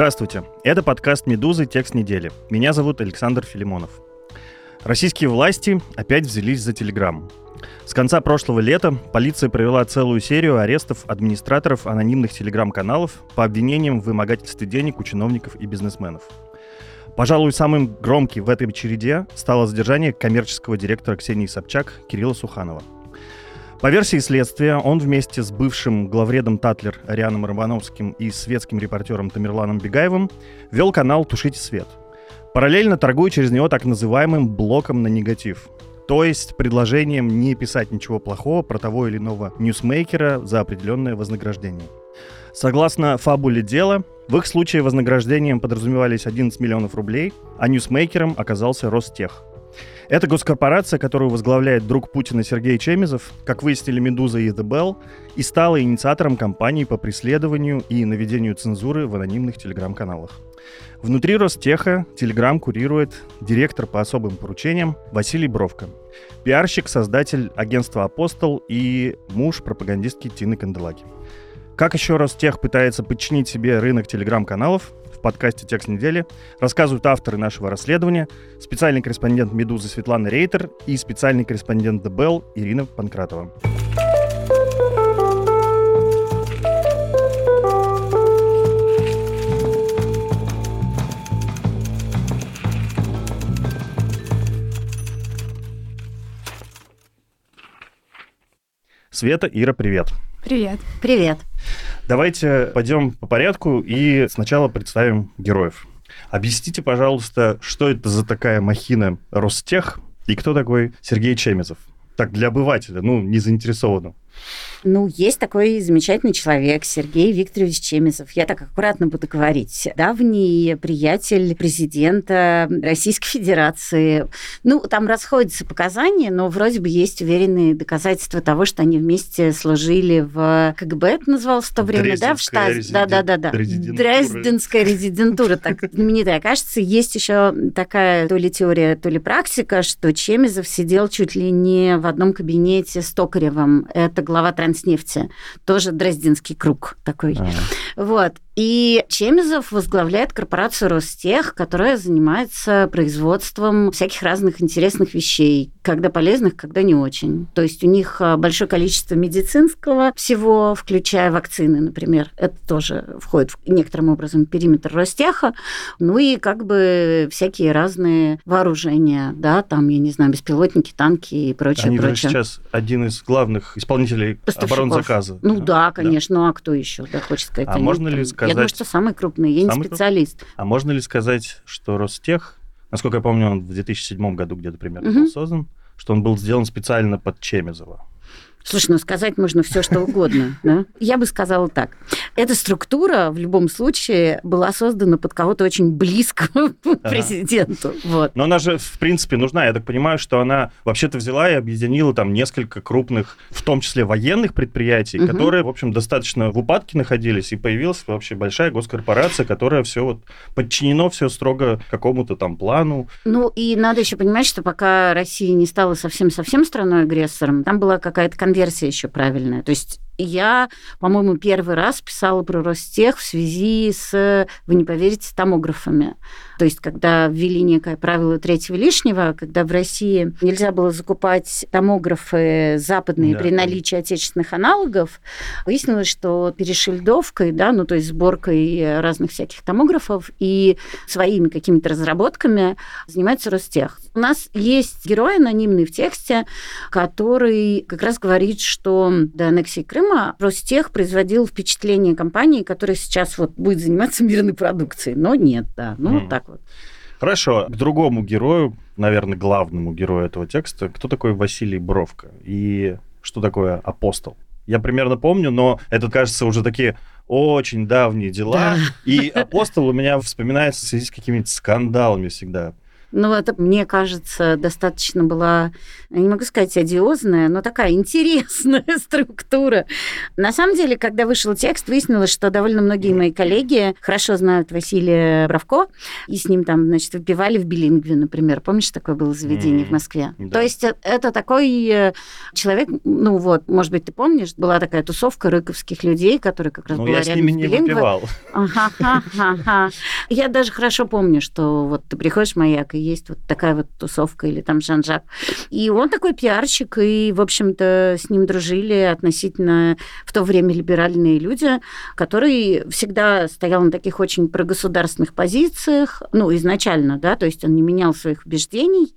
Здравствуйте, это подкаст «Медузы. Текст недели». Меня зовут Александр Филимонов. Российские власти опять взялись за Телеграм. С конца прошлого лета полиция провела целую серию арестов администраторов анонимных телеграм-каналов по обвинениям в вымогательстве денег у чиновников и бизнесменов. Пожалуй, самым громким в этой череде стало задержание коммерческого директора Ксении Собчак Кирилла Суханова – по версии следствия, он вместе с бывшим главредом Татлер Арианом Романовским и светским репортером Тамерланом Бегаевым вел канал «Тушите свет». Параллельно торгуя через него так называемым блоком на негатив. То есть предложением не писать ничего плохого про того или иного ньюсмейкера за определенное вознаграждение. Согласно фабуле дела, в их случае вознаграждением подразумевались 11 миллионов рублей, а ньюсмейкером оказался Ростех – это госкорпорация, которую возглавляет друг Путина Сергей Чемизов, как выяснили «Медуза» и «The Bell», и стала инициатором кампании по преследованию и наведению цензуры в анонимных телеграм-каналах. Внутри Ростеха Телеграм курирует директор по особым поручениям Василий Бровко, пиарщик, создатель агентства «Апостол» и муж пропагандистки Тины Канделаки. Как еще Ростех пытается подчинить себе рынок телеграм-каналов, в подкасте «Текст недели» рассказывают авторы нашего расследования, специальный корреспондент «Медузы» Светлана Рейтер и специальный корреспондент «The Bell» Ирина Панкратова. Света, Ира, привет. Привет. Привет. Давайте пойдем по порядку и сначала представим героев. Объясните, пожалуйста, что это за такая махина Ростех и кто такой Сергей Чемезов? Так, для обывателя, ну, не заинтересованного. Ну, есть такой замечательный человек, Сергей Викторович Чемизов. Я так аккуратно буду говорить. Давний приятель президента Российской Федерации. Ну, там расходятся показания, но вроде бы есть уверенные доказательства того, что они вместе служили в КГБ, это называлось в то время, да, в штате. Да, да, да, да. Дрезденская резидентура, так знаменитая. Кажется, есть еще такая то ли теория, то ли практика, что Чемизов сидел чуть ли не в одном кабинете с Токаревым. Это глава Транснефти, тоже Дрезденский круг такой. А. Вот. И Чемизов возглавляет корпорацию Ростех, которая занимается производством всяких разных интересных вещей, когда полезных, когда не очень. То есть у них а, большое количество медицинского всего, включая вакцины, например. Это тоже входит в некоторым образом периметр Ростеха. Ну и как бы всякие разные вооружения, да, там, я не знаю, беспилотники, танки и прочее, Они прочее. сейчас один из главных исполнителей оборонзаказа. Ну да, конечно, да. ну а кто еще, да, хочет сказать. А можно ли сказать сказать... Я думаю, что самый крупный, я самый не специалист. Круп... А можно ли сказать, что Ростех, насколько я помню, он в 2007 году где-то примерно угу. был создан, что он был сделан специально под Чемезова? Слушай, ну сказать можно все, что угодно. Да? Я бы сказала так. Эта структура в любом случае была создана под кого-то очень близкого ага. президенту. Вот. Но она же, в принципе, нужна. Я так понимаю, что она вообще-то взяла и объединила там несколько крупных, в том числе военных предприятий, угу. которые, в общем, достаточно в упадке находились, и появилась вообще большая госкорпорация, которая все вот подчинено все строго какому-то там плану. Ну и надо еще понимать, что пока Россия не стала совсем-совсем страной-агрессором, там была какая-то конверсия еще правильная. То есть я, по-моему, первый раз писала про Ростех в связи с, вы не поверите, томографами. То есть, когда ввели некое правило третьего лишнего, когда в России нельзя было закупать томографы западные да. при наличии отечественных аналогов, выяснилось, что перешильдовкой, да, ну то есть сборкой разных всяких томографов и своими какими-то разработками занимается Ростех. У нас есть герой анонимный в тексте, который как раз говорит, что до аннексии Крыма Ростех производил впечатление компании, которая сейчас вот будет заниматься мирной продукцией. Но нет, да, ну mm. так вот. Хорошо, к другому герою, наверное, главному герою этого текста, кто такой Василий Бровко и что такое апостол? Я примерно помню, но это, кажется, уже такие очень давние дела. Да. И апостол у меня вспоминается в связи с какими-то скандалами всегда. Ну, это, мне кажется, достаточно была, не могу сказать одиозная, но такая интересная структура. На самом деле, когда вышел текст, выяснилось, что довольно многие мои коллеги хорошо знают Василия Бравко, и с ним там, значит, выпивали в Билингве, например. Помнишь, такое было заведение mm-hmm. в Москве? Да. То есть э, это такой э, человек, ну вот, может быть, ты помнишь, была такая тусовка рыковских людей, которые как раз ну, была я с ними не выпивал. Ага, Я даже хорошо помню, что вот ты приходишь в маяк, и есть вот такая вот тусовка или там Жан-Жак. И он такой пиарщик, и, в общем-то, с ним дружили относительно в то время либеральные люди, который всегда стоял на таких очень прогосударственных позициях, ну, изначально, да, то есть он не менял своих убеждений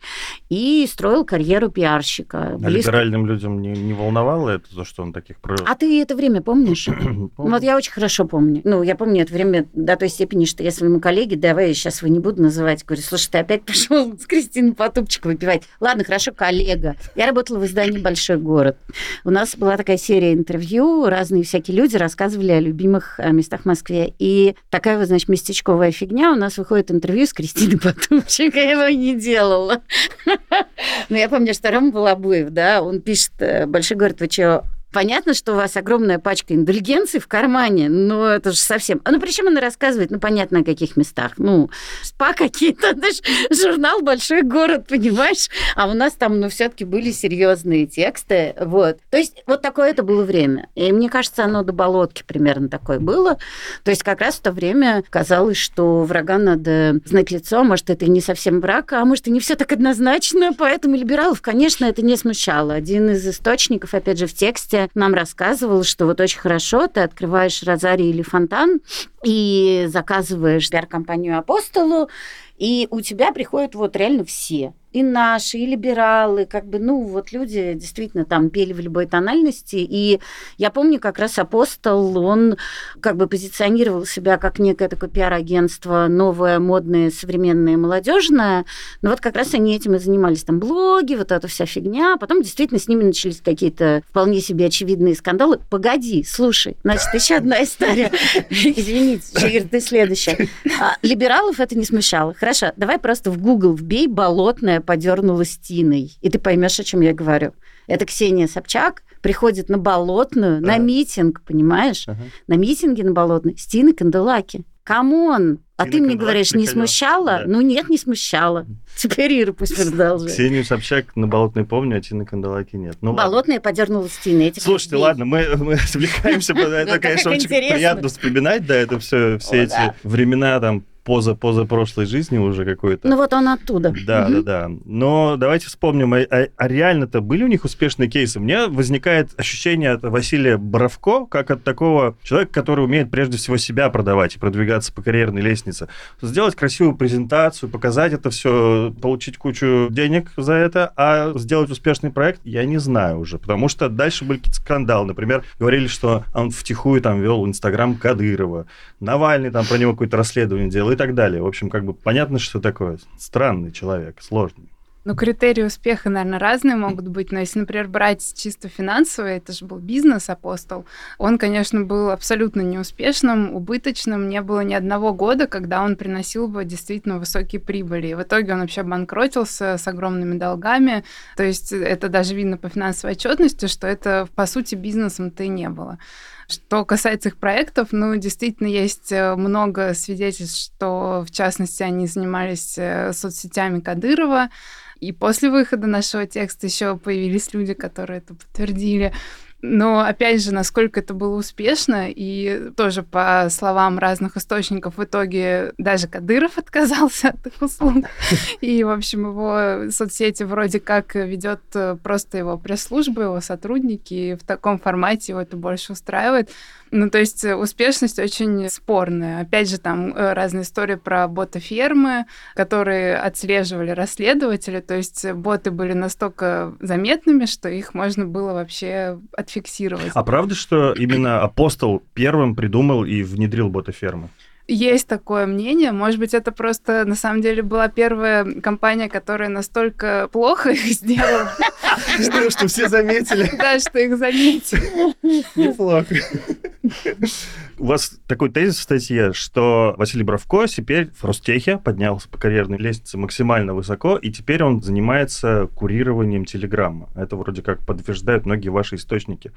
и строил карьеру пиарщика. А Близко... либеральным людям не, не волновало это, то, что он таких... А ты это время помнишь? Вот я очень хорошо помню. Ну, я помню это время до той степени, что я своему коллеге, давай я сейчас его не буду называть, говорю, слушай, ты опять пошел с Кристиной Потупчик выпивать. Ладно, хорошо, коллега. Я работала в издании «Большой город». У нас была такая серия интервью, разные всякие люди рассказывали о любимых э, местах в Москве. И такая вот, значит, местечковая фигня. У нас выходит интервью с Кристиной Потупчик, я его не делала. Но я помню, что Рома Балабуев, да, он пишет, э, «Большой город, вы что, Понятно, что у вас огромная пачка индульгенций в кармане, но это же совсем... А ну, причем она рассказывает, ну, понятно, о каких местах. Ну, спа какие-то, знаешь, журнал «Большой город», понимаешь? А у нас там, ну, все таки были серьезные тексты, вот. То есть вот такое это было время. И мне кажется, оно до болотки примерно такое было. То есть как раз в то время казалось, что врага надо знать лицо, может, это и не совсем враг, а может, и не все так однозначно, поэтому либералов, конечно, это не смущало. Один из источников, опять же, в тексте нам рассказывал, что вот очень хорошо ты открываешь розарий или фонтан и заказываешь пиар-компанию Апостолу, и у тебя приходят вот реально все и наши, и либералы, как бы, ну, вот люди действительно там пели в любой тональности. И я помню, как раз Апостол, он как бы позиционировал себя как некое такое пиар-агентство, новое, модное, современное, молодежное. Но вот как раз они этим и занимались. Там блоги, вот эта вся фигня. Потом действительно с ними начались какие-то вполне себе очевидные скандалы. Погоди, слушай, значит, еще одна история. Извините, Чигир, ты следующая. А, либералов это не смущало. Хорошо, давай просто в Google вбей Болотная подернулась Тиной. И ты поймешь, о чем я говорю. Это Ксения Собчак приходит на Болотную, ага. на митинг, понимаешь? Ага. На митинге на Болотной с Тиной Канделаки. Come on! А ты мне говоришь, не смущало? Да. Ну нет, не смущало. Теперь Ира пусть продолжит. Ксению Собчак на Болотной помню, а Тины Канделаки нет. Ну, Болотная подернулась Тиной. Слушайте, людей. ладно, мы, мы отвлекаемся. Это, конечно, очень приятно вспоминать, да, это все, все эти времена там поза поза прошлой жизни уже какой-то. Ну вот он оттуда. Да, угу. да, да. Но давайте вспомним, а, а, а реально-то были у них успешные кейсы? Мне возникает ощущение от Василия Боровко, как от такого человека, который умеет прежде всего себя продавать и продвигаться по карьерной лестнице. Сделать красивую презентацию, показать это все, получить кучу денег за это, а сделать успешный проект я не знаю уже, потому что дальше были какие-то скандалы. Например, говорили, что он втихую там вел Инстаграм Кадырова, Навальный там про него какое-то расследование делал и так далее. В общем, как бы понятно, что такое. Странный человек, сложный. Ну, критерии успеха, наверное, разные могут быть. Но если, например, брать чисто финансовый, это же был бизнес-апостол, он, конечно, был абсолютно неуспешным, убыточным. Не было ни одного года, когда он приносил бы действительно высокие прибыли. И в итоге он вообще банкротился с огромными долгами. То есть это даже видно по финансовой отчетности, что это, по сути, бизнесом-то и не было. Что касается их проектов, ну, действительно, есть э, много свидетельств, что, в частности, они занимались э, соцсетями Кадырова, и после выхода нашего текста еще появились люди, которые это подтвердили. Но, опять же, насколько это было успешно, и тоже по словам разных источников, в итоге даже Кадыров отказался от их услуг. И, в общем, его соцсети вроде как ведет э, просто его пресс-служба, его сотрудники, и в таком формате его это больше устраивает. Ну, то есть э, успешность очень спорная. Опять же, там э, разные истории про боты-фермы, которые отслеживали расследователи. То есть боты были настолько заметными, что их можно было вообще отфиксировать. А правда, что именно Апостол первым придумал и внедрил боты-фермы? Есть такое мнение. Может быть, это просто на самом деле была первая компания, которая настолько плохо их сделала. Что все заметили. Да, что их заметили. Неплохо. У вас такой тезис в статье, что Василий Бравко теперь в Ростехе поднялся по карьерной лестнице максимально высоко, и теперь он занимается курированием Телеграма. Это вроде как подтверждают многие ваши источники.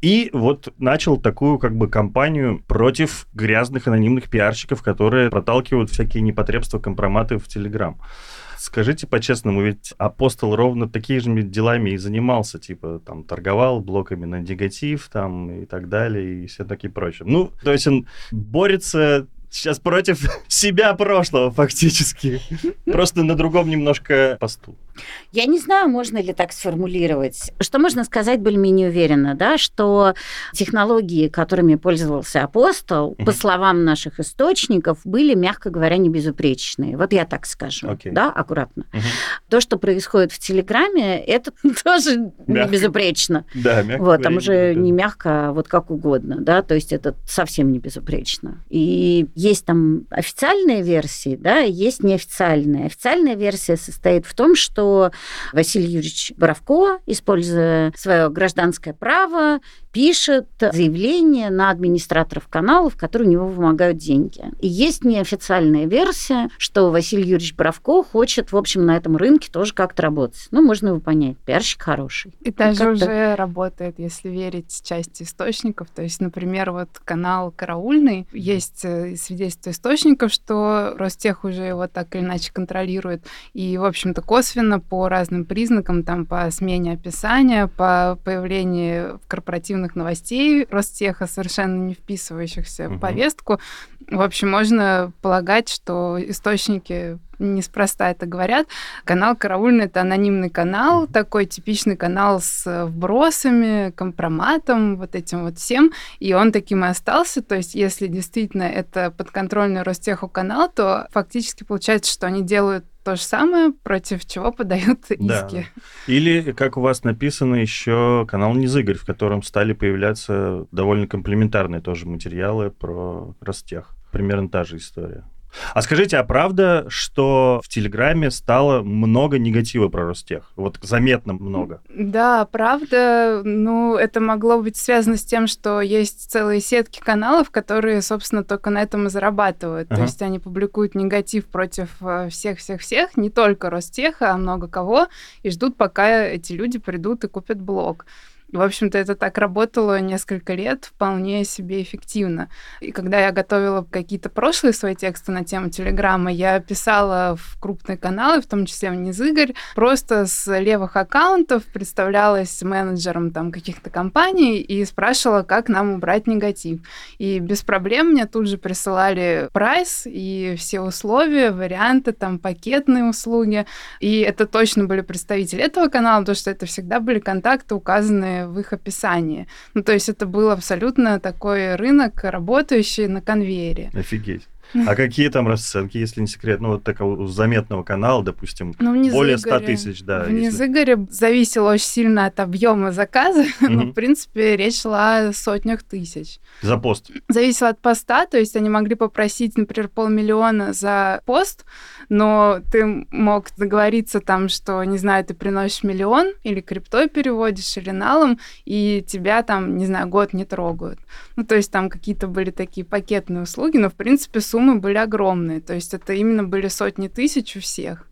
И вот начал такую как бы кампанию против грязных анонимных пиарщиков, которые проталкивают всякие непотребства, компроматы в Телеграм. Скажите по-честному, ведь апостол ровно такими же делами и занимался, типа, там, торговал блоками на негатив, там, и так далее, и все такие прочее. Ну, то есть он борется сейчас против себя прошлого фактически. Просто на другом немножко посту. Я не знаю, можно ли так сформулировать. Что можно сказать более-менее уверенно, да, что технологии, которыми пользовался апостол, uh-huh. по словам наших источников, были, мягко говоря, не безупречные. Вот я так скажу, okay. да, аккуратно. Uh-huh. То, что происходит в Телеграме, это тоже мягко. не безупречно. Да, мягко. Вот, там уже не мягко, а вот как угодно, да, то есть это совсем не безупречно. И есть там официальные версии, да, есть неофициальные. Официальная версия состоит в том, что Василий Юрьевич Боровко, используя свое гражданское право, пишет заявление на администраторов каналов, которые у него вымогают деньги. И есть неофициальная версия, что Василий Юрьевич Боровко хочет, в общем, на этом рынке тоже как-то работать. Ну, можно его понять. Пиарщик хороший. И даже уже работает, если верить части источников. То есть, например, вот канал «Караульный», есть э, свидетельство источников, что Ростех уже его так или иначе контролирует. И, в общем-то, косвенно по разным признакам, там, по смене описания, по появлению в корпоративных оперативных новостей Ростеха, совершенно не вписывающихся угу. в повестку. В общем, можно полагать, что источники неспроста это говорят. Канал «Караульный» — это анонимный канал, такой типичный канал с вбросами, компроматом, вот этим вот всем, и он таким и остался. То есть, если действительно это подконтрольный Ростеху канал, то фактически получается, что они делают то же самое, против чего подают иски. Да. Или, как у вас написано, еще канал Низыгорь, в котором стали появляться довольно комплементарные тоже материалы про Ростех. Примерно та же история. А скажите, а правда, что в Телеграме стало много негатива про Ростех? Вот заметно много. Да, правда. Ну, это могло быть связано с тем, что есть целые сетки каналов, которые, собственно, только на этом и зарабатывают. Ага. То есть они публикуют негатив против э, всех-всех-всех, не только Ростеха, а много кого, и ждут, пока эти люди придут и купят блог. В общем-то, это так работало несколько лет вполне себе эффективно. И когда я готовила какие-то прошлые свои тексты на тему Телеграма, я писала в крупные каналы, в том числе в Низыгорь, просто с левых аккаунтов представлялась менеджером там каких-то компаний и спрашивала, как нам убрать негатив. И без проблем мне тут же присылали прайс и все условия, варианты, там пакетные услуги. И это точно были представители этого канала, потому что это всегда были контакты, указанные в их описании. Ну, то есть это был абсолютно такой рынок, работающий на конвейере. Офигеть. А какие там расценки, если не секрет? Ну, вот такого заметного канала, допустим, ну, более 100 тысяч, да. В Низыгоре если... зависело очень сильно от объема заказа, mm-hmm. но, в принципе, речь шла о сотнях тысяч. За пост? Зависело от поста, то есть они могли попросить, например, полмиллиона за пост, но ты мог договориться там, что, не знаю, ты приносишь миллион или криптой переводишь, или налом, и тебя там, не знаю, год не трогают. Ну, то есть там какие-то были такие пакетные услуги, но, в принципе, суммы были огромные. То есть это именно были сотни тысяч у всех.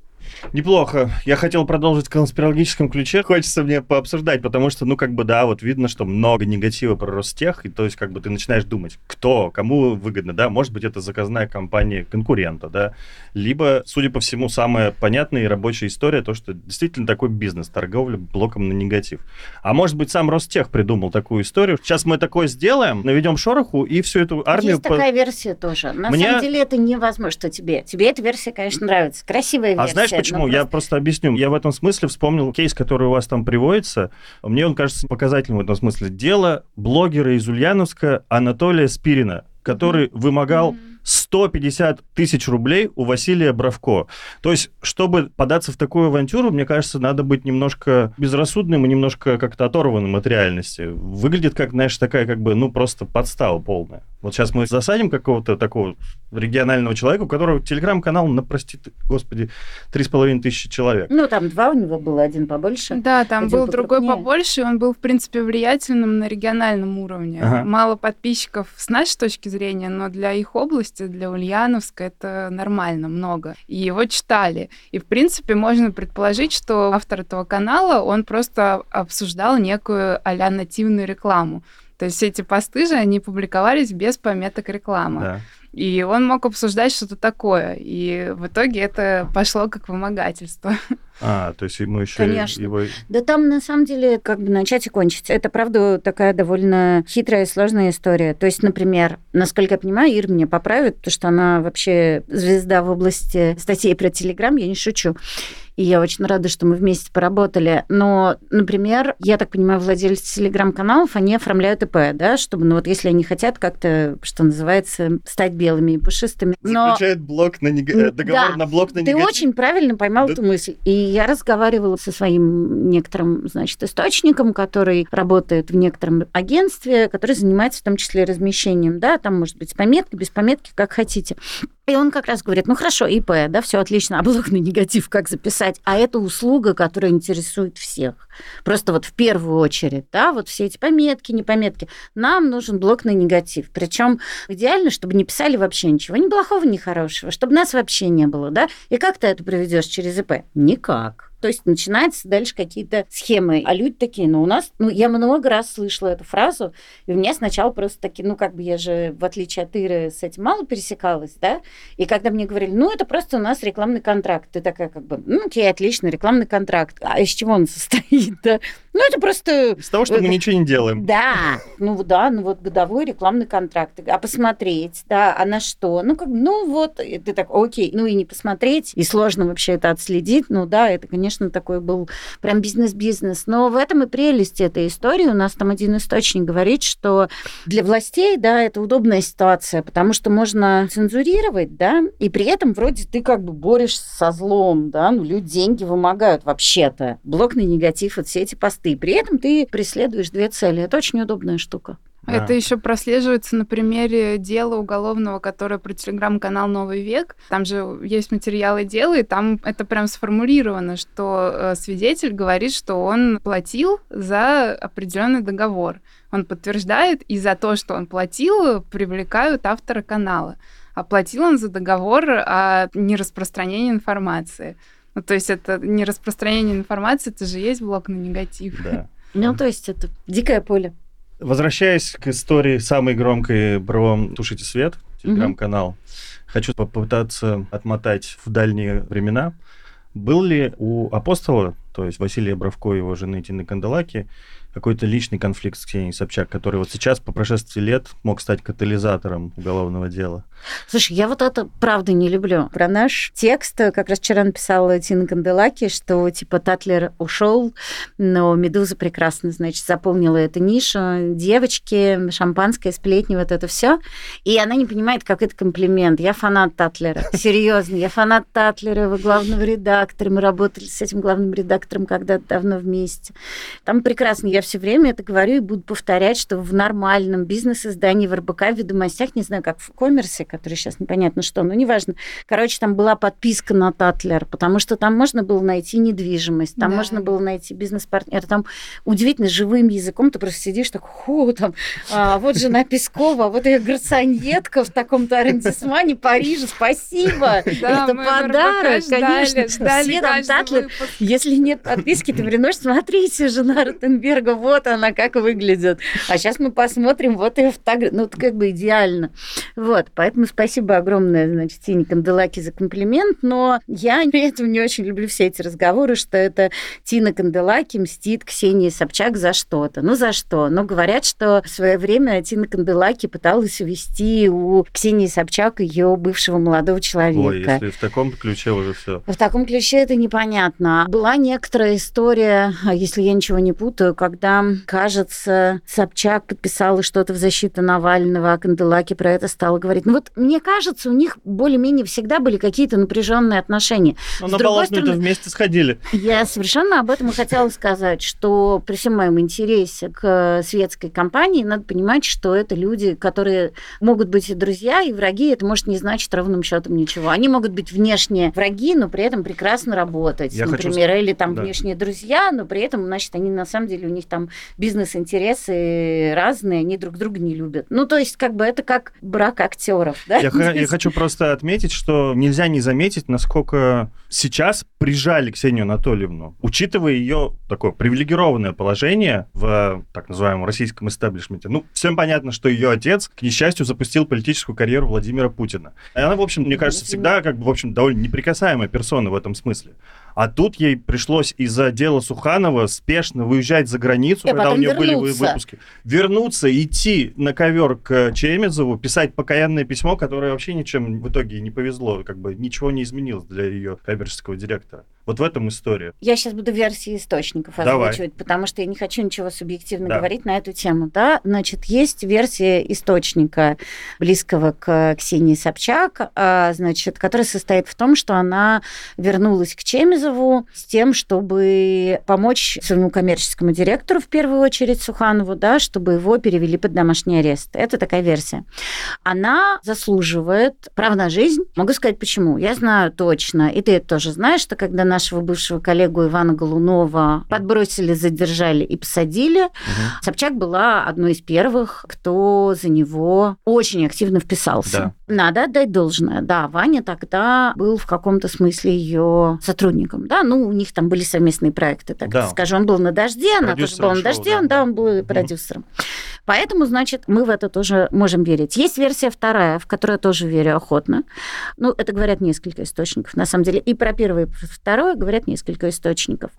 Неплохо. Я хотел продолжить в конспирологическом ключе. Хочется мне пообсуждать, потому что, ну, как бы, да, вот видно, что много негатива про Ростех, и то есть, как бы, ты начинаешь думать, кто, кому выгодно, да, может быть, это заказная компания конкурента, да, либо, судя по всему, самая понятная и рабочая история, то, что действительно такой бизнес, торговля блоком на негатив. А может быть, сам Ростех придумал такую историю. Сейчас мы такое сделаем, наведем шороху, и всю эту армию... Есть по... такая версия тоже. На Мне... самом деле это невозможно, что тебе. Тебе эта версия, конечно, нравится. Красивая версия. А знаешь, почему? Я просто объясню. Я в этом смысле вспомнил кейс, который у вас там приводится. Мне он кажется показательным в этом смысле. Дело блогера из Ульяновска Анатолия Спирина, который вымогал 150 тысяч рублей у Василия Бравко. То есть, чтобы податься в такую авантюру, мне кажется, надо быть немножко безрассудным и немножко как-то оторванным от реальности. Выглядит как, знаешь, такая как бы, ну, просто подстава полная. Вот сейчас мы засадим какого-то такого регионального человека, у которого телеграм-канал на, прости, господи, три с половиной тысячи человек. Ну, там два у него было, один побольше. Да, там был другой побольше, и он был, в принципе, влиятельным на региональном уровне. Ага. Мало подписчиков с нашей точки зрения, но для их области, для Ульяновска, это нормально, много. И его читали. И, в принципе, можно предположить, что автор этого канала, он просто обсуждал некую а нативную рекламу. То есть все эти посты же, они публиковались без пометок рекламы. Да. И он мог обсуждать что-то такое. И в итоге это пошло как вымогательство. А, то есть ему еще Конечно. его... Да там на самом деле как бы начать и кончить. Это, правда, такая довольно хитрая и сложная история. То есть, например, насколько я понимаю, Ир мне поправит, потому что она вообще звезда в области статей про Телеграм, я не шучу и я очень рада, что мы вместе поработали. Но, например, я так понимаю, владельцы телеграм-каналов, они оформляют ИП, да, чтобы, ну вот если они хотят как-то, что называется, стать белыми и пушистыми. Но... Заключают блок на нег... Э, договор да. на блок на негатив. Ты очень правильно поймал да. эту мысль. И я разговаривала со своим некоторым, значит, источником, который работает в некотором агентстве, который занимается в том числе размещением, да, там может быть с пометкой, без пометки, как хотите. И он как раз говорит, ну хорошо, ИП, да, все отлично, а блок на негатив как записать? А это услуга, которая интересует всех. Просто вот в первую очередь, да, вот все эти пометки, не пометки. Нам нужен блок на негатив. Причем идеально, чтобы не писали вообще ничего, ни плохого, ни хорошего, чтобы нас вообще не было, да. И как ты это проведешь через ИП? Никак. То есть начинаются дальше какие-то схемы. А люди такие, ну у нас, ну я много раз слышала эту фразу, и у меня сначала просто такие, ну как бы я же, в отличие от Иры, с этим мало пересекалась, да, и когда мне говорили, ну это просто у нас рекламный контракт, ты такая как бы, ну окей, отлично, рекламный контракт, а из чего он состоит, да? Ну это просто... Из того, что мы ничего не делаем. Да, ну да, ну вот годовой рекламный контракт, а посмотреть, да, а на что? Ну как, ну вот, ты так, окей, ну и не посмотреть, и сложно вообще это отследить, ну да, это, конечно, такой был прям бизнес-бизнес. Но в этом и прелесть этой истории. У нас там один источник говорит, что для властей, да, это удобная ситуация, потому что можно цензурировать, да, и при этом вроде ты как бы борешься со злом, да, ну, люди деньги вымогают вообще-то. Блок на негатив, вот все эти посты. При этом ты преследуешь две цели. Это очень удобная штука. Да. Это еще прослеживается на примере дела уголовного, которое про телеграм-канал Новый век. Там же есть материалы дела, и там это прям сформулировано, что э, свидетель говорит, что он платил за определенный договор. Он подтверждает, и за то, что он платил, привлекают автора канала. Оплатил он за договор о нераспространении информации. Ну, то есть это нераспространение информации, это же есть блок на негатив. Да. Ну, то есть это дикое поле. Возвращаясь к истории самой громкой про «Тушите свет», телеграм-канал, угу. хочу попытаться отмотать в дальние времена. Был ли у апостола, то есть Василия Бравко и его жены Тины Канделаки, какой-то личный конфликт с Ксенией Собчак, который вот сейчас, по прошествии лет, мог стать катализатором уголовного дела? Слушай, я вот это правда не люблю. Про наш текст как раз вчера написала Тина Канделаки, что типа Татлер ушел, но Медуза прекрасно, значит, заполнила эту нишу. Девочки, шампанское, сплетни, вот это все. И она не понимает, как это комплимент. Я фанат Татлера. Серьезно, я фанат Татлера, его главного редактора. Мы работали с этим главным редактором когда-то давно вместе. Там прекрасно. Я все время это говорю и буду повторять, что в нормальном бизнес-издании в РБК, в ведомостях, не знаю, как в коммерсе, который сейчас непонятно что, но неважно. Короче, там была подписка на Татлер, потому что там можно было найти недвижимость, там да. можно было найти бизнес-партнера. Там удивительно живым языком ты просто сидишь так, ху, там, а, вот жена Пескова, вот ее гарсоньетка в таком-то арендисмане Парижа, спасибо. Это подарок, конечно. Все там Татлер. Если нет подписки, ты приносишь, смотрите, жена Ротенберга много, вот она как выглядит. А сейчас мы посмотрим, вот ее фотография. Ну, это как бы идеально. Вот, поэтому спасибо огромное, значит, Тине Канделаки за комплимент, но я при этом не очень люблю все эти разговоры, что это Тина Канделаки мстит Ксении Собчак за что-то. Ну, за что? Но говорят, что в свое время Тина Канделаки пыталась увести у Ксении Собчак ее бывшего молодого человека. Ой, если в таком ключе уже все. В таком ключе это непонятно. Была некоторая история, если я ничего не путаю, как когда, кажется, Собчак подписала что-то в защиту Навального, а Канделаки про это стала говорить. Ну вот мне кажется, у них более-менее всегда были какие-то напряженные отношения. Но на Болотную-то вместе сходили. Я совершенно об этом и хотела сказать, что при всем моем интересе к светской компании надо понимать, что это люди, которые могут быть и друзья, и враги. Это может не значить ровным счетом ничего. Они могут быть внешне враги, но при этом прекрасно работать, Я например, хочу... или там да. внешние друзья, но при этом, значит, они на самом деле у них там бизнес-интересы разные, они друг друга не любят. Ну, то есть, как бы это как брак актеров, да? Я, я хочу просто отметить, что нельзя не заметить, насколько сейчас прижали Ксению Анатольевну, учитывая ее такое привилегированное положение в так называемом российском истеблишменте. Ну, всем понятно, что ее отец, к несчастью, запустил политическую карьеру Владимира Путина. И она, в общем, мне кажется, всегда как бы, в общем, довольно неприкасаемая персона в этом смысле. А тут ей пришлось из-за дела Суханова спешно выезжать за границу, и когда у нее вернуться. были выпуски. Вернуться, идти на ковер к Чемезову, писать покаянное письмо, которое вообще ничем в итоге не повезло, как бы ничего не изменилось для ее коммерческого директора. Вот в этом история. Я сейчас буду версии источников озвучивать, Давай. потому что я не хочу ничего субъективно да. говорить на эту тему. Да? Значит, есть версия источника, близкого к Ксении Собчак, а, значит, которая состоит в том, что она вернулась к Чемизову с тем, чтобы помочь своему коммерческому директору, в первую очередь Суханову, да, чтобы его перевели под домашний арест. Это такая версия. Она заслуживает права на жизнь. Могу сказать, почему. Я знаю точно, и ты это тоже знаешь, что когда нашего бывшего коллегу Ивана Голунова подбросили, задержали и посадили. Угу. Собчак была одной из первых, кто за него очень активно вписался. Да. Надо отдать должное. Да, Ваня тогда был в каком-то смысле ее сотрудником. Да, ну, у них там были совместные проекты, так да. скажем. Он был на «Дожде», она тоже была на «Дожде», да. он, да, он был продюсером. Поэтому, значит, мы в это тоже можем верить. Есть версия вторая, в которую я тоже верю охотно. Ну, это говорят несколько источников, на самом деле. И про первое, и про второе говорят несколько источников.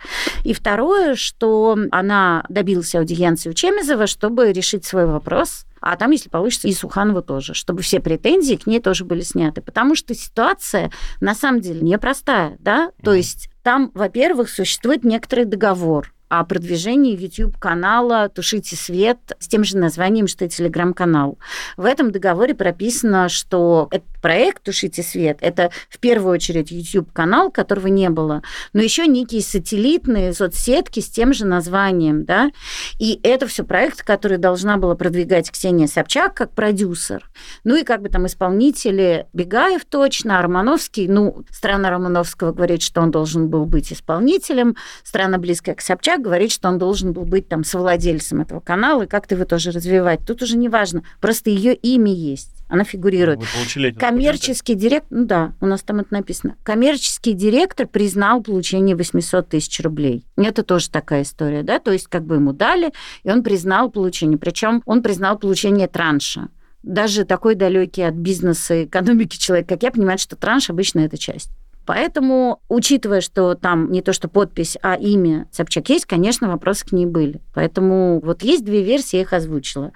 И второе, что она добилась аудиенции у Чемизова, чтобы решить свой вопрос а там, если получится, и Суханова тоже, чтобы все претензии к ней тоже были сняты. Потому что ситуация на самом деле непростая, да? То есть там, во-первых, существует некоторый договор о продвижении YouTube-канала «Тушите свет» с тем же названием, что и телеграм-канал. В этом договоре прописано, что этот проект «Тушите свет» — это в первую очередь YouTube-канал, которого не было, но еще некие сателлитные соцсетки с тем же названием, да, и это все проект, который должна была продвигать Ксения Собчак как продюсер. Ну и как бы там исполнители Бегаев точно, Романовский, ну, страна Романовского говорит, что он должен был быть исполнителем, страна близкая к Собчак говорит, что он должен был быть там совладельцем этого канала и как-то его тоже развивать. Тут уже не важно, просто ее имя есть. Она фигурирует. Вы получили Коммерческий директор, ну да, у нас там это написано. Коммерческий директор признал получение 800 тысяч рублей. Это тоже такая история, да, то есть как бы ему дали, и он признал получение. Причем он признал получение транша даже такой далекий от бизнеса и экономики человек, как я, понимает, что транш обычно это часть. Поэтому, учитывая, что там не то что подпись, а имя Собчак есть, конечно, вопросы к ней были. Поэтому вот есть две версии, я их озвучила.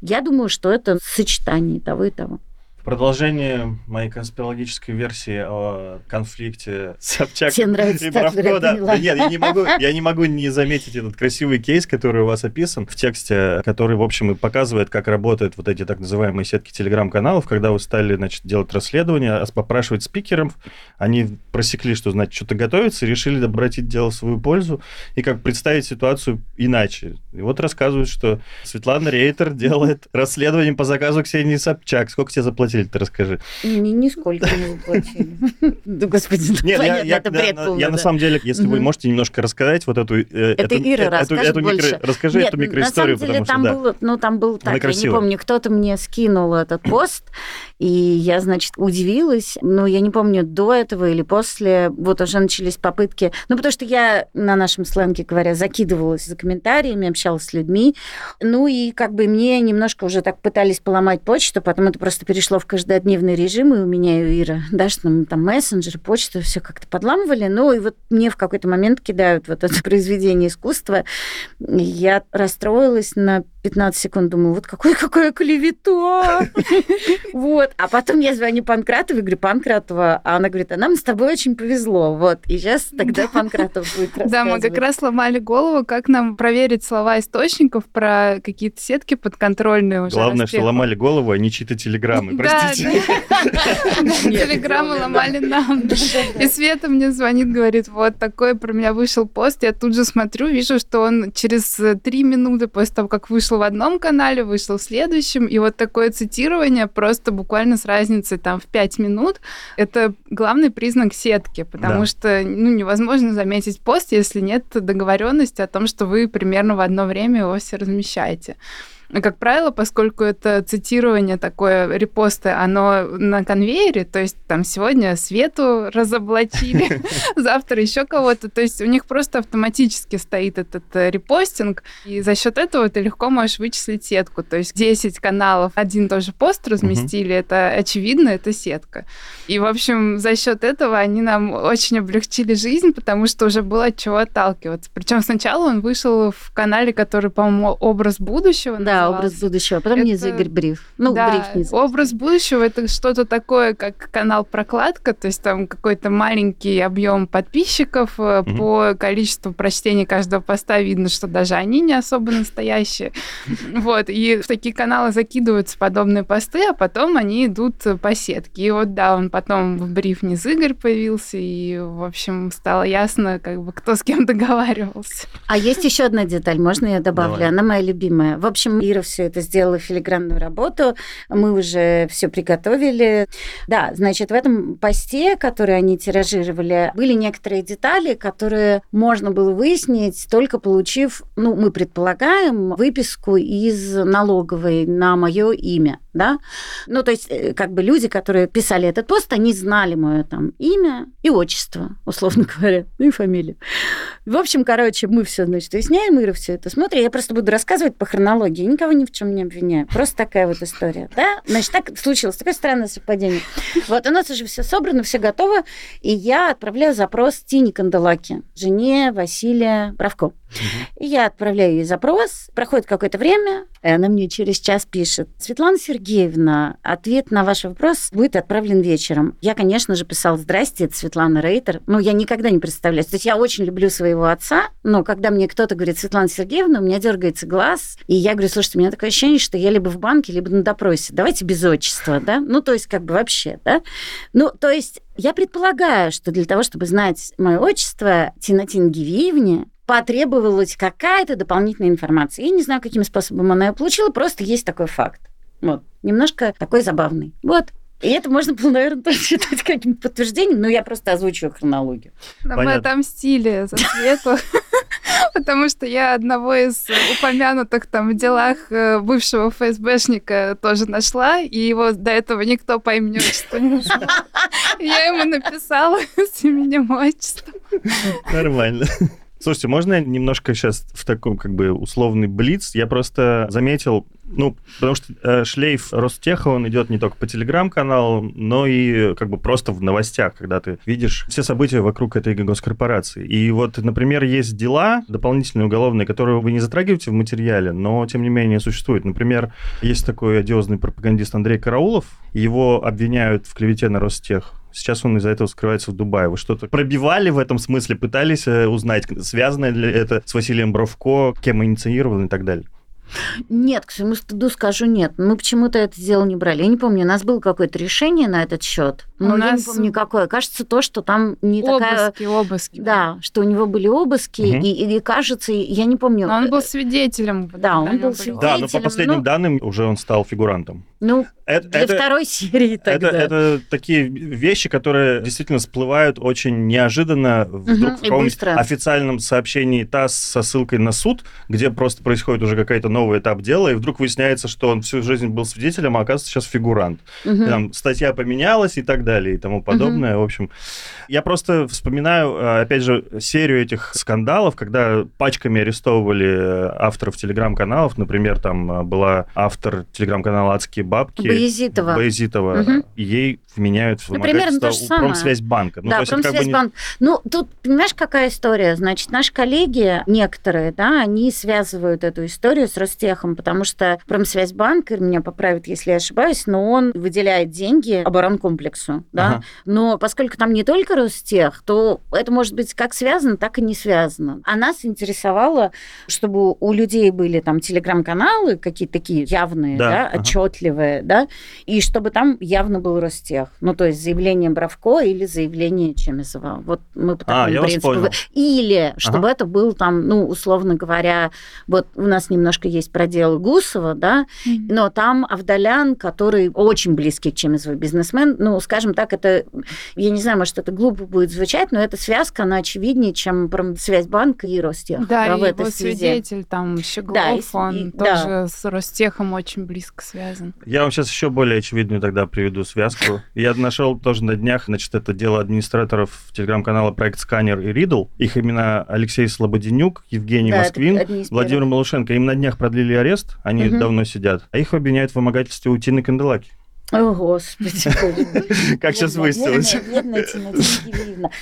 Я думаю, что это сочетание того и того. Продолжение моей конспирологической версии о конфликте Собчак Тебе нравится и Бравко, да. да. Нет, я не, могу, я не могу не заметить этот красивый кейс, который у вас описан в тексте, который, в общем, и показывает, как работают вот эти так называемые сетки телеграм-каналов, когда вы стали, значит, делать расследование, а попрашивать спикеров, они просекли, что, значит, что-то готовится, и решили обратить дело в свою пользу и как представить ситуацию иначе. И вот рассказывают, что Светлана Рейтер делает расследование по заказу Ксении Собчак. Сколько тебе заплатили? Заплатили, ты расскажи. Ни, нисколько не заплатили. Да, господи, ну, Нет, я, это бред Я на самом деле, если вы можете немножко рассказать вот эту... Э, это Ира расскажет больше. Расскажи эту микроисторию, потому что, там было, ну, там был так, я не помню, кто-то мне скинул этот пост, и я, значит, удивилась, но я не помню, до этого или после, вот уже начались попытки, ну, потому что я на нашем сленге, говоря, закидывалась за комментариями, общалась с людьми, ну, и как бы мне немножко уже так пытались поломать почту, потом это просто перешло в каждодневный режим, и у меня и у Ира, да, что там, там мессенджер, почту, все как-то подламывали. Ну, и вот мне в какой-то момент кидают вот это произведение искусства. Я расстроилась на 15 секунд думаю, вот какой какая клевета. Вот. А потом я звоню Панкратовой, говорю, Панкратова, а она говорит, а нам с тобой очень повезло. Вот. И сейчас тогда Панкратов будет Да, мы как раз ломали голову, как нам проверить слова источников про какие-то сетки подконтрольные уже. Главное, что ломали голову, а не чьи-то телеграммы, простите. Телеграммы ломали нам. И Света мне звонит, говорит, вот такой про меня вышел пост, я тут же смотрю, вижу, что он через три минуты после того, как вышел в одном канале, вышел в следующем, и вот такое цитирование просто буквально с разницей там в пять минут, это главный признак сетки, потому да. что ну, невозможно заметить пост, если нет договоренности о том, что вы примерно в одно время его все размещаете. Как правило, поскольку это цитирование такое, репосты, оно на конвейере, то есть там сегодня Свету разоблачили, завтра еще кого-то, то есть у них просто автоматически стоит этот э, репостинг, и за счет этого ты легко можешь вычислить сетку, то есть 10 каналов один тоже пост разместили, это очевидно, это сетка. И, в общем, за счет этого они нам очень облегчили жизнь, потому что уже было от чего отталкиваться. Причем сначала он вышел в канале, который, по-моему, образ будущего. Да, да, образ будущего. А потом это... низ Игорь Бриф. Ну, да, Бриф низ. Образ будущего это что-то такое, как канал прокладка, то есть там какой-то маленький объем подписчиков угу. по количеству прочтений каждого поста видно, что даже они не особо настоящие. Вот, и в такие каналы закидываются подобные посты, а потом они идут по сетке. И вот, да, он потом в Бриф низ Игорь появился, и, в общем, стало ясно, как бы, кто с кем договаривался. А есть еще одна деталь, можно я добавлю? Давай. Она моя любимая. В общем, Ира все это сделала филигранную работу, мы уже все приготовили. Да, значит, в этом посте, который они тиражировали, были некоторые детали, которые можно было выяснить, только получив, ну, мы предполагаем, выписку из налоговой на мое имя да. Ну, то есть, э, как бы люди, которые писали этот пост, они знали мое там имя и отчество, условно говоря, ну и фамилию. В общем, короче, мы все, значит, выясняем, Ира все это смотрит. Я просто буду рассказывать по хронологии, никого ни в чем не обвиняю. Просто такая вот история, да. Значит, так случилось, такое странное совпадение. Вот у нас уже все собрано, все готово, и я отправляю запрос Тине Канделаки, жене Василия Бравко. И я отправляю ей запрос, проходит какое-то время, и она мне через час пишет. Светлана Сергеевна, ответ на ваш вопрос будет отправлен вечером. Я, конечно же, писала «Здрасте, это Светлана Рейтер». Ну, я никогда не представляю. То есть я очень люблю своего отца, но когда мне кто-то говорит «Светлана Сергеевна», у меня дергается глаз, и я говорю, слушайте, у меня такое ощущение, что я либо в банке, либо на допросе. Давайте без отчества, да? Ну, то есть как бы вообще, да? Ну, то есть я предполагаю, что для того, чтобы знать мое отчество, Тинатин Гивиевне потребовалась какая-то дополнительная информация. Я не знаю, каким способом она ее получила, просто есть такой факт. Вот. Немножко такой забавный. Вот. И это можно было, наверное, тоже считать каким-то подтверждением, но я просто озвучиваю хронологию. Да, мы отомстили за Свету, потому что я одного из упомянутых там в делах э, бывшего ФСБшника тоже нашла, и его до этого никто по имени отчеству не нашел. Я ему написала с именем отчеством. Нормально. Слушайте, можно я немножко сейчас в таком как бы условный блиц? Я просто заметил, ну, потому что э, шлейф Ростеха, он идет не только по телеграм-каналу, но и как бы просто в новостях, когда ты видишь все события вокруг этой госкорпорации. И вот, например, есть дела дополнительные уголовные, которые вы не затрагиваете в материале, но, тем не менее, существуют. Например, есть такой одиозный пропагандист Андрей Караулов, его обвиняют в клевете на Ростех. Сейчас он из-за этого скрывается в Дубае. Вы что-то пробивали в этом смысле, пытались э, узнать, связано ли это с Василием Бровко, кем инициирован и так далее? Нет, к своему стыду скажу нет. Мы почему-то это дело не брали. Я не помню, у нас было какое-то решение на этот счет, но у я нас... не помню какое. Кажется, то, что там не обыски, такая... Обыски, обыски. Да, что у него были обыски, угу. и, и кажется, я не помню... Но он был свидетелем. Да, он был свидетелем. Да, но по последним ну... данным уже он стал фигурантом. Ну, это, для это, второй серии тогда. Это, это такие вещи, которые действительно всплывают очень неожиданно вдруг угу, в каком-нибудь официальном сообщении ТАСС со ссылкой на суд, где просто происходит уже какой-то новый этап дела, и вдруг выясняется, что он всю жизнь был свидетелем, а оказывается сейчас фигурант. Угу. Там статья поменялась и так далее, и тому подобное. Угу. В общем, я просто вспоминаю, э, опять же, серию этих скандалов, когда пачками арестовывали э, авторов телеграм-каналов. Например, там э, была автор телеграм-канала «Адские бабки». Боязитова. Боязитова. Угу. Ей вменяют в ну, примерно то же самое. Промсвязьбанка. Ну, да, Промсвязьбанк. Как бы не... Ну, тут, понимаешь, какая история? Значит, наши коллеги, некоторые, да, они связывают эту историю с Ростехом, потому что Промсвязьбанк, меня поправит, если я ошибаюсь, но он выделяет деньги оборонкомплексу, да, ага. но поскольку там не только Ростех, то это может быть как связано, так и не связано. А нас интересовало, чтобы у людей были там телеграм-каналы какие-то такие явные, да, да ага. отчетливые, да, и чтобы там явно был Ростех. Ну, то есть заявление Бравко или заявление Чемизова. Вот мы по такому а, я принципу. Вас понял. Или чтобы ага. это был там, ну, условно говоря, вот у нас немножко есть проделы Гусова, да, mm-hmm. но там Авдалян, который очень близкий к Чемизову бизнесмен, ну, скажем так, это, я не знаю, может, это глупо будет звучать, но эта связка, она очевиднее, чем связь банка и Ростех. Да, да и в этой его связи. свидетель, там, Щеглов, да, и, он и, тоже да. с Ростехом очень близко связан. Я вам сейчас еще более очевидную тогда приведу связку. Я нашел тоже на днях, значит, это дело администраторов телеграм-канала «Проект Сканер» и «Ридл». Их имена Алексей Слободенюк, Евгений да, Москвин, Владимир Малышенко. Им на днях продлили арест, они угу. давно сидят. А их обвиняют в вымогательстве у Тины Канделаки. О, Господи. Как сейчас выяснилось.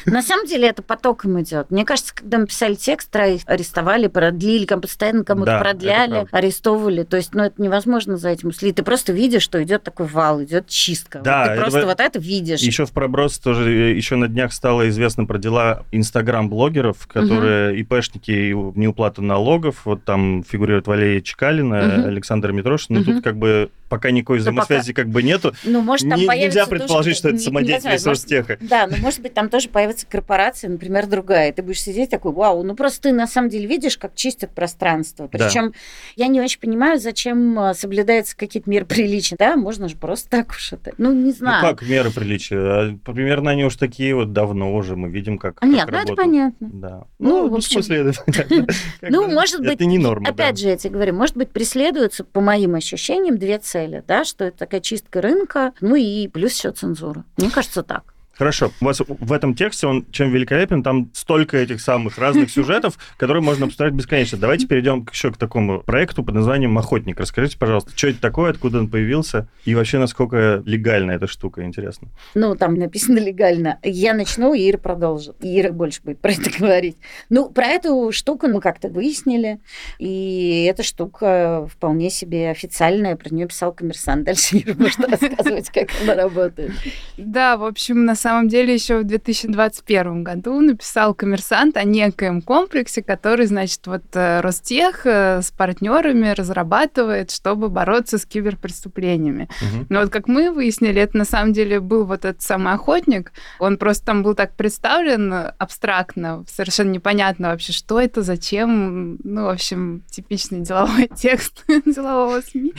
На самом деле это потоком идет. Мне кажется, когда мы писали текст, троих арестовали, продлили, постоянно кому-то продляли, арестовывали. То есть, ну, это невозможно за этим уследить. Ты просто видишь, что идет такой вал, идет чистка. Да, ты просто вот это видишь. Еще в проброс тоже э, еще на днях стало известно про дела инстаграм-блогеров, которые ИПшники в неуплату налогов. Вот там фигурирует Валерия Чекалина, Александр Митрошин. Ну, тут как бы пока никакой взаимосвязи как бы нету. Ну, может, там не, Нельзя предположить, тоже, что это самодеятельность Ростеха. Да, но может быть там тоже появится корпорация, например, другая. Ты будешь сидеть такой, вау, ну просто ты на самом деле видишь, как чистят пространство. Причем да. я не очень понимаю, зачем а, соблюдаются какие-то меры приличия. Да, можно же просто так уж это. Ну, не ну, знаю. Ну, как меры приличия? А, примерно они уж такие вот давно уже. Мы видим, как, а Нет, как ну это понятно. Да. Ну, ну в, общем... смысле, это Ну, может быть, это не норма. Опять же, я тебе говорю, может быть, преследуются, по моим ощущениям, две цели, да, что это такая чистка рынка, ну и плюс еще цензура. Мне кажется, так. Хорошо. У вас в этом тексте, он чем великолепен, там столько этих самых разных сюжетов, которые можно обсуждать бесконечно. Давайте перейдем еще к такому проекту под названием «Охотник». Расскажите, пожалуйста, что это такое, откуда он появился, и вообще, насколько легальна эта штука, интересно. Ну, там написано легально. Я начну, и Ира продолжит. Ира больше будет про это говорить. Ну, про эту штуку мы как-то выяснили, и эта штука вполне себе официальная, про нее писал коммерсант. Дальше Ира может рассказывать, как она работает. Да, в общем, на самом самом деле еще в 2021 году написал коммерсант о некоем комплексе, который, значит, вот э, Ростех э, с партнерами разрабатывает, чтобы бороться с киберпреступлениями. Угу. Но вот как мы выяснили, это на самом деле был вот этот самый охотник. Он просто там был так представлен абстрактно, совершенно непонятно вообще, что это, зачем. Ну, в общем, типичный деловой текст делового СМИ.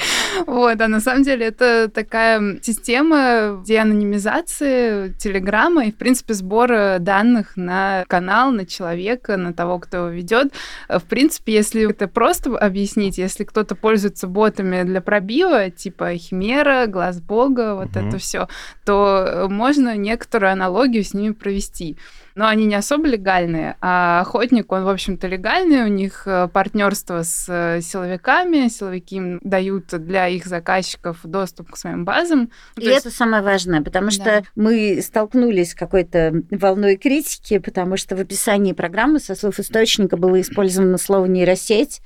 Вот, а на самом деле это такая система деанонимизации телеграмма Телеграма и, в принципе, сбор данных на канал, на человека, на того, кто его ведет. В принципе, если это просто объяснить, если кто-то пользуется ботами для пробива, типа Химера, Глаз Бога, вот угу. это все, то можно некоторую аналогию с ними провести но они не особо легальные. А охотник, он, в общем-то, легальный, у них э, партнерство с э, силовиками, силовики им дают для их заказчиков доступ к своим базам. И То это самое важное, потому да. что мы столкнулись с какой-то волной критики, потому что в описании программы со слов источника было использовано слово нейросеть,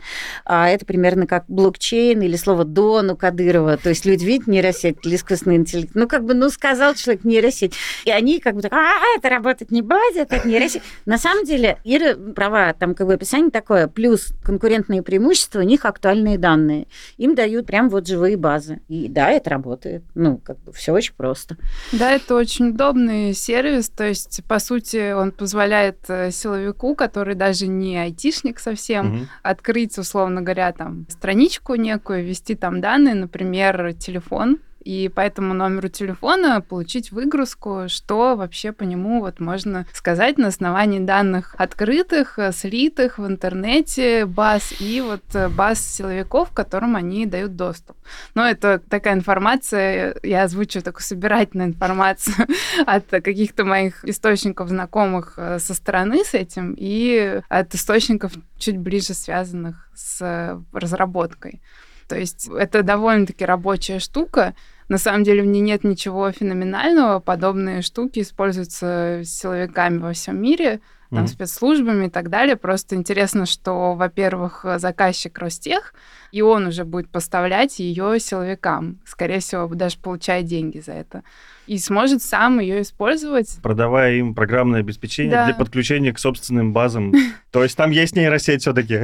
а это примерно как блокчейн или слово Дон у Кадырова. То есть люди видят нейросеть или искусственный интеллект. Ну, как бы, ну, сказал человек нейросеть. И они как бы так, а, это работать не будет, это нейросеть. На самом деле, Ира права, там как бы описание такое, плюс конкурентные преимущества, у них актуальные данные. Им дают прям вот живые базы. И да, это работает. Ну, как бы все очень просто. Да, это очень удобный сервис, то есть, по сути, он позволяет э, силовику, который даже не айтишник совсем, угу. открыть, условно говоря, там страничку некую, ввести там данные, например, телефон, и по этому номеру телефона получить выгрузку, что вообще по нему вот можно сказать на основании данных открытых, э, слитых в интернете баз и вот э, баз силовиков, которым они дают доступ. Но это такая информация, я озвучу такую собирательную информацию от каких-то моих источников знакомых э, со стороны с этим и от источников чуть ближе связанных с разработкой. То есть это довольно-таки рабочая штука, На самом деле в ней нет ничего феноменального. Подобные штуки используются силовиками во всем мире, там, mm-hmm. спецслужбами и так далее. Просто интересно, что, во-первых, заказчик Ростех, и он уже будет поставлять ее силовикам. Скорее всего, даже получая деньги за это. И сможет сам ее использовать. Продавая им программное обеспечение да. для подключения к собственным базам. То есть там есть нейросеть все-таки.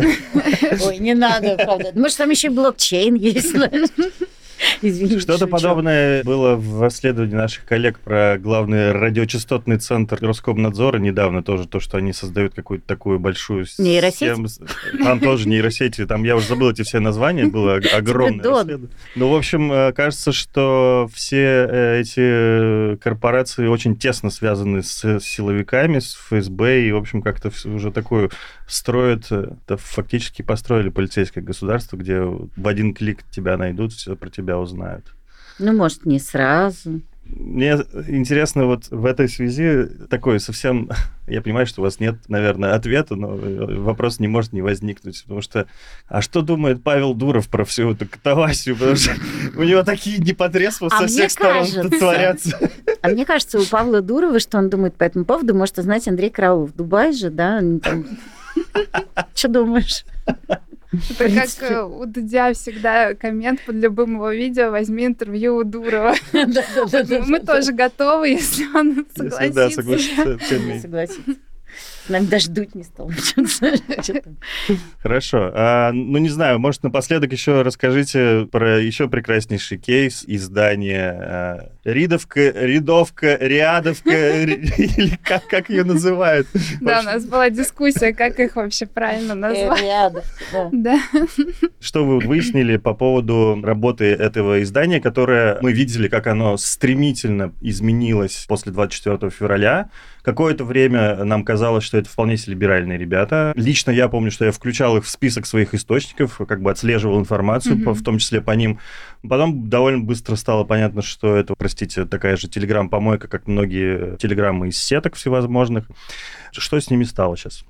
Ой, не надо, правда. Может, там еще блокчейн есть. Извините. Что-то подобное было в расследовании наших коллег про главный радиочастотный центр Роскомнадзора недавно тоже, то, что они создают какую-то такую большую... Нейросеть? Там тоже нейросети, там я уже забыл эти все названия, было огромное. Ну, в общем, э, кажется, что все э, эти корпорации очень тесно связаны с силовиками, с ФСБ, и, в общем, как-то уже такую строят, э, фактически построили полицейское государство, где в один клик тебя найдут, все про тебя узнают. Ну, может, не сразу. Мне интересно вот в этой связи такой совсем... Я понимаю, что у вас нет, наверное, ответа, но вопрос не может не возникнуть, потому что... А что думает Павел Дуров про всю эту катавасию? Потому что у него такие непотребства а со всех сторон творятся. А мне кажется, у Павла Дурова, что он думает по этому поводу, может знать Андрей Караулов. Дубай же, да? Что думаешь? Это как э, у Дудя всегда коммент под любым его видео «Возьми интервью у Дурова». Мы тоже готовы, если он согласится. Да, согласится. Нам даже дуть не стал. Хорошо. А, ну, не знаю, может, напоследок еще расскажите про еще прекраснейший кейс издания Ридовка, Ридовка, Рядовка, или как, как ее называют? Да, у нас была дискуссия, как их вообще правильно назвать. Рядов, да. Что вы выяснили по поводу работы этого издания, которое мы видели, как оно стремительно изменилось после 24 февраля, Какое-то время нам казалось, что это вполне себе либеральные ребята. Лично я помню, что я включал их в список своих источников, как бы отслеживал информацию, mm-hmm. в том числе по ним. Потом довольно быстро стало понятно, что это, простите, такая же телеграм-помойка, как многие телеграммы из сеток всевозможных. Что с ними стало сейчас?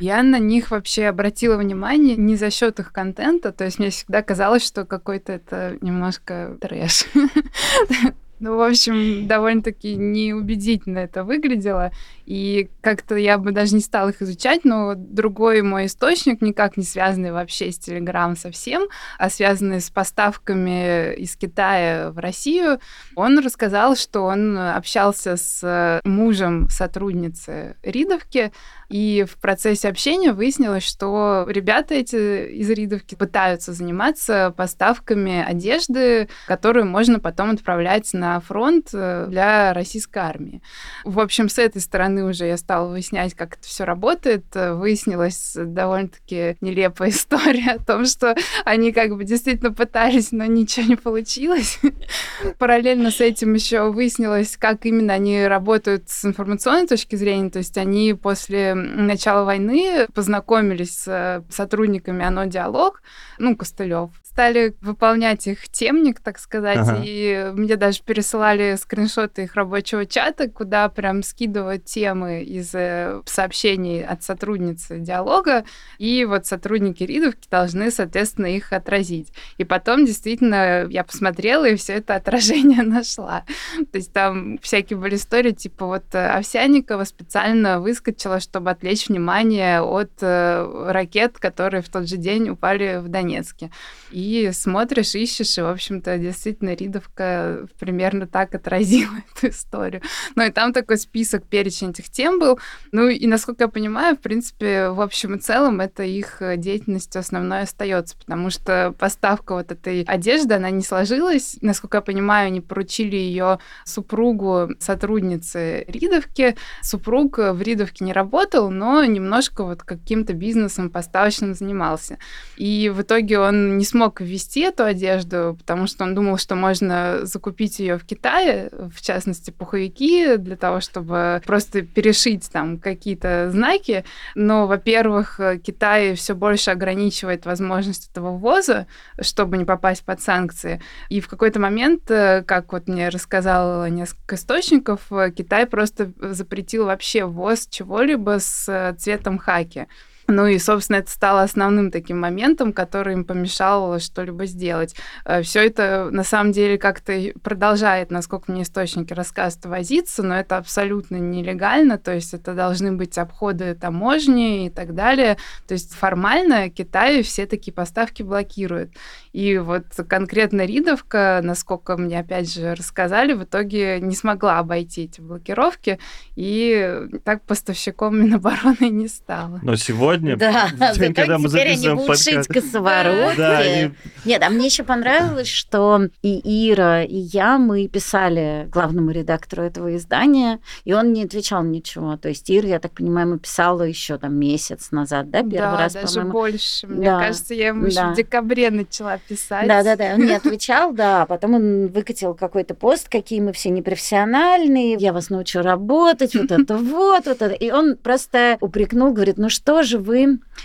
Я на них вообще обратила внимание не за счет их контента, то есть мне всегда казалось, что какой-то это немножко трэш. Ну, в общем, довольно-таки неубедительно это выглядело. И как-то я бы даже не стала их изучать, но другой мой источник, никак не связанный вообще с Телеграм совсем, а связанный с поставками из Китая в Россию, он рассказал, что он общался с мужем сотрудницы Ридовки, и в процессе общения выяснилось, что ребята эти из Ридовки пытаются заниматься поставками одежды, которую можно потом отправлять на фронт э, для российской армии. В общем, с этой стороны уже я стала выяснять, как это все работает. Выяснилась довольно-таки нелепая история о том, что они как бы действительно пытались, но ничего не получилось. Параллельно с этим еще выяснилось, как именно они работают с информационной точки зрения. То есть они после начала войны познакомились с сотрудниками ОНО «Диалог», ну, Костылев, стали выполнять их темник, так сказать, ага. и мне даже пересылали скриншоты их рабочего чата, куда прям скидывают темы из э, сообщений от сотрудницы диалога, и вот сотрудники Ридовки должны, соответственно, их отразить. И потом действительно я посмотрела и все это отражение нашла. То есть там всякие были истории, типа вот э, Овсяникова специально выскочила, чтобы отвлечь внимание от э, ракет, которые в тот же день упали в Донецке. И смотришь, ищешь, и, в общем-то, действительно, Ридовка примерно так отразила эту историю. Ну и там такой список, перечень этих тем был. Ну и, насколько я понимаю, в принципе, в общем и целом, это их деятельность основной остается, потому что поставка вот этой одежды, она не сложилась. Насколько я понимаю, они поручили ее супругу сотрудницы Ридовки. Супруг в Ридовке не работал, но немножко вот каким-то бизнесом поставочным занимался. И в итоге он не смог ввести эту одежду, потому что он думал, что можно закупить ее в Китае, в частности, пуховики, для того, чтобы просто перешить там какие-то знаки. Но, во-первых, Китай все больше ограничивает возможность этого ввоза, чтобы не попасть под санкции. И в какой-то момент, э, как вот мне рассказал несколько источников, Китай просто запретил вообще ввоз чего-либо с цветом хаки. Ну и, собственно, это стало основным таким моментом, который им помешал что-либо сделать. Э, Все это на самом деле как-то продолжает, насколько мне источники рассказывают, возиться, но это абсолютно нелегально, то есть это должны быть обходы таможни и так далее. То есть формально Китай все такие поставки блокирует. И вот конкретно Ридовка, насколько мне опять же рассказали, в итоге не смогла обойти эти блокировки, и так поставщиком Минобороны не стала. Но сегодня, Да, в день, когда мы теперь они записываем будут шить косоворотки. Да, они- Нет, а мне еще понравилось, что и Ира, и я, мы писали главному редактору этого издания, и он не отвечал ничего. То есть Ира, я так понимаю, ему писала еще там месяц назад, да, первый да, раз, даже по-моему. больше. Мне Да, кажется, я ему еще да. в декабре начала писать. Да, да, да, он не отвечал, да. Потом он выкатил какой-то пост, какие мы все непрофессиональные, я вас научу работать, вот это вот, вот это. И он просто упрекнул, говорит, ну что же вы,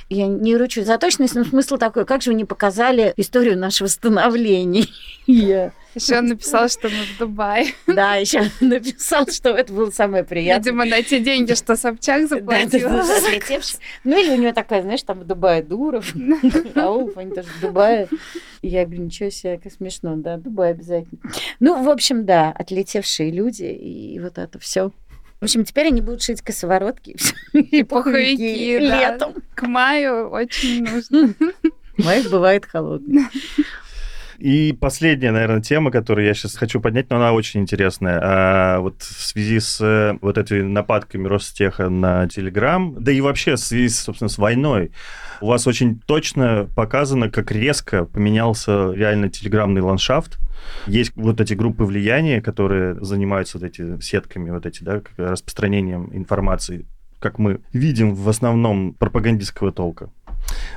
я не ручусь за точность, но смысл такой, как же вы не показали историю нашего становления? Еще он написал, что мы в Дубае. Да, еще написал, что это было самое приятное. Видимо, на те деньги, что Собчак заплатила. да. Ну, или у него такая, знаешь, там в Дубае Дуров, Раулов, они тоже в Дубае. И я говорю, ничего себе, как смешно, да, Дубай обязательно. Ну, в общем, да, отлетевшие люди, и вот это все. В общем, теперь они будут шить косоворотки и пуховики, летом. К маю очень нужно. Май бывает холодный. И последняя, наверное, тема, которую я сейчас хочу поднять, но она очень интересная. А, вот в связи с э, вот этой нападками Ростеха на Телеграм, да и вообще в связи, собственно, с войной, у вас очень точно показано, как резко поменялся реально телеграмный ландшафт. Есть вот эти группы влияния, которые занимаются вот эти сетками, вот эти, да, распространением информации, как мы видим в основном пропагандистского толка.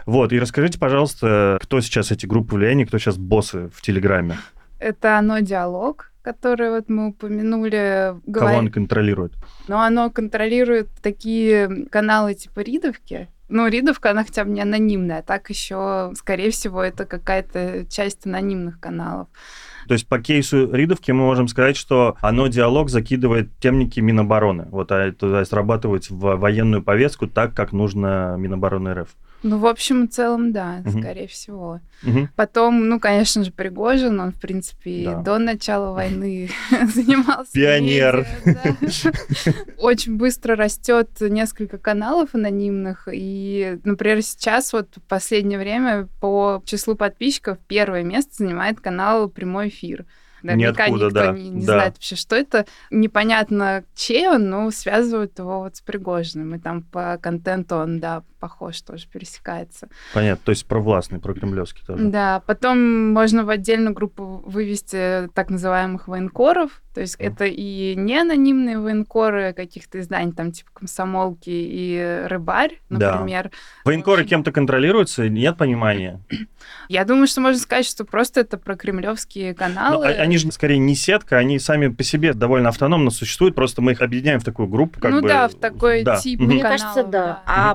Вот, и расскажите, пожалуйста, кто сейчас эти группы влияния, кто сейчас боссы в Телеграме? Это оно диалог, который вот мы упомянули. Кого говоря- он контролирует? Но оно контролирует такие каналы типа Ридовки. Ну, Ридовка, она хотя бы не анонимная. Так еще, скорее всего, это какая-то часть анонимных каналов. То есть по кейсу Ридовки мы можем сказать, что оно диалог закидывает темники Минобороны. Вот, а это срабатывать в военную повестку так, как нужно Минобороны РФ. Ну, в общем и целом, да, Мгм. скорее всего. Мгм. Потом, ну, конечно же, Пригожин, он, в принципе, Да. до начала войны занимался Пионер. медиа, да. Очень быстро растет несколько каналов анонимных, и, например, сейчас вот в последнее время по числу подписчиков первое место занимает канал «Прямой эфир». Наверняка Ниоткуда, никто да, не, не да. знает вообще, что это. Непонятно, чей он, но связывают его вот с Пригожиным. И там по контенту он, да, похож, тоже пересекается. Понятно, то есть провластный, прокремлевский тоже. Да, потом можно в отдельную группу вывести так называемых военкоров. То есть Мгм. это и не анонимные военкоры каких-то изданий, там типа комсомолки и рыбарь, Да. например. Военкоры Очень. кем-то контролируются, нет понимания. Я думаю, что можно сказать, что просто это прокремлевские Ну, каналы. а- они же скорее не сетка, они сами по себе довольно автономно существуют, просто мы их объединяем в такую группу, как ну бы... да, в такой да. тип Мгм. Мне каналов, кажется, да. да. А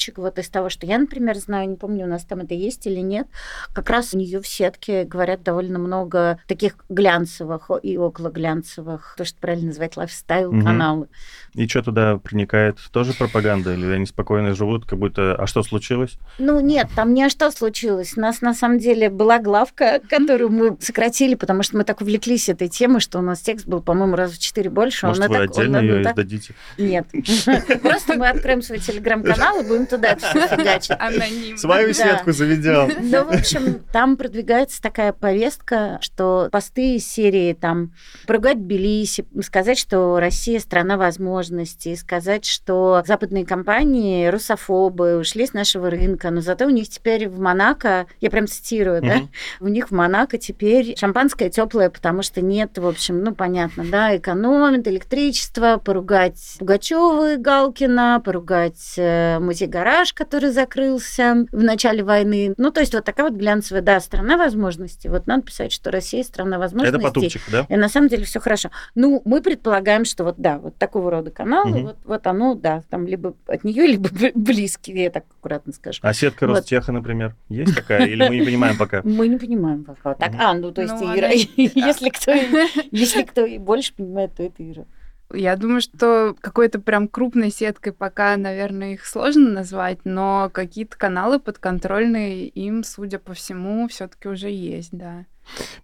Потупчик, вот из того, что я, например, знаю, не помню, у нас там это есть или нет, как раз у нее в сетке говорят довольно много таких глянцевых и около глянцевых, то, что правильно называть лайфстайл-каналы. И что туда проникает? Тоже пропаганда? Или они спокойно живут, как будто... А что случилось? Ну нет, там не а что случилось. У нас на самом деле была главка, которую мы сократили, потому что мы так увлеклись этой темой, что у нас текст был, по-моему, раз в четыре больше. Может, Он вы так- он- отдельно он ее так- издадите? Нет. Просто мы откроем свой телеграм-канал и будем туда фигачить. Анонимно. Свою Да. сетку заведем. Ну, в общем, там продвигается такая повестка, что посты из серии там поругать Тбилиси, сказать, что Россия страна возможностей, сказать, что западные компании русофобы ушли с нашего рынка, но зато у них теперь в Монако, я прям цитирую, да, у них в Монако теперь шампанское теплое, потому что нет, в общем, ну, понятно, да, экономит электричество, поругать Пугачева и Галкина, поругать э, музей-гараж, который закрылся в начале войны. Ну, то есть вот такая вот глянцевая, да, страна возможностей. Вот надо писать, что Россия страна возможностей. Это потупчик, да? И на самом деле все хорошо. Ну, мы предполагаем, что вот да, вот такого рода каналы, Мгм. вот, вот оно, да, там либо от нее, либо близкие, я так аккуратно скажу. А сетка Вот. Ростеха, например, есть такая? Или мы не понимаем пока? Мы не понимаем пока. Так, а, ну то есть Ну, Ира, если кто, если кто и больше понимает, то это Ира. Я думаю, что какой-то прям крупной сеткой пока, наверное, их сложно назвать, но какие-то каналы подконтрольные им, судя по всему, все-таки уже есть, да.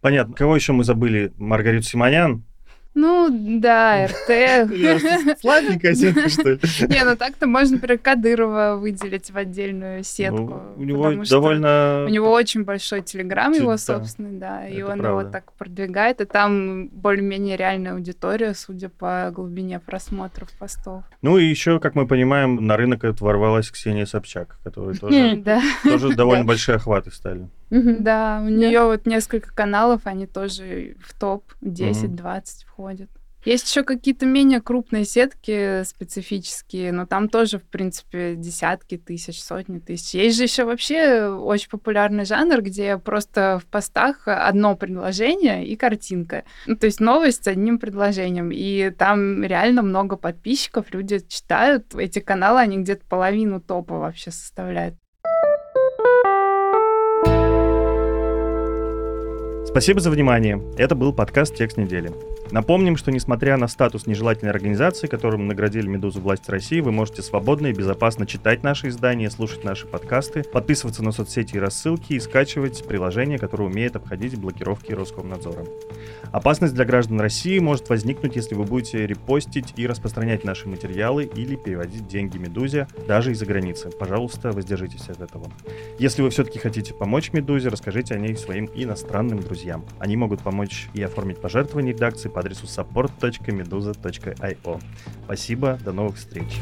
Понятно. Кого еще мы забыли? Маргариту Симонян, ну, да, РТ. Слабенькая сетка, что ли? Не, ну так-то можно, например, Кадырова выделить в отдельную сетку. Ну, у него довольно... У него очень большой телеграм его собственный, да, и он его так продвигает, и там более-менее реальная аудитория, судя по глубине просмотров постов. Ну и еще, как мы понимаем, на рынок ворвалась Ксения Собчак, которая тоже довольно большие охваты стали. Да, у нее вот несколько каналов, они тоже в топ 10-20 входят. Есть еще какие-то менее крупные сетки специфические, но там тоже, в принципе, десятки тысяч, сотни тысяч. Есть же еще вообще очень популярный жанр, где просто в постах одно предложение и картинка. Ну, то есть новость с одним предложением. И там реально много подписчиков, люди читают. Эти каналы, они где-то половину топа вообще составляют. Спасибо за внимание. Это был подкаст «Текст недели». Напомним, что несмотря на статус нежелательной организации, которым наградили «Медузу» власти России, вы можете свободно и безопасно читать наши издания, слушать наши подкасты, подписываться на соцсети и рассылки и скачивать приложение, которое умеет обходить блокировки Роскомнадзора. Опасность для граждан России может возникнуть, если вы будете репостить и распространять наши материалы или переводить деньги «Медузе» даже из-за границы. Пожалуйста, воздержитесь от этого. Если вы все-таки хотите помочь «Медузе», расскажите о ней своим иностранным друзьям. Они могут помочь и оформить пожертвования редакции по адресу support.meduza.io. Спасибо, до новых встреч.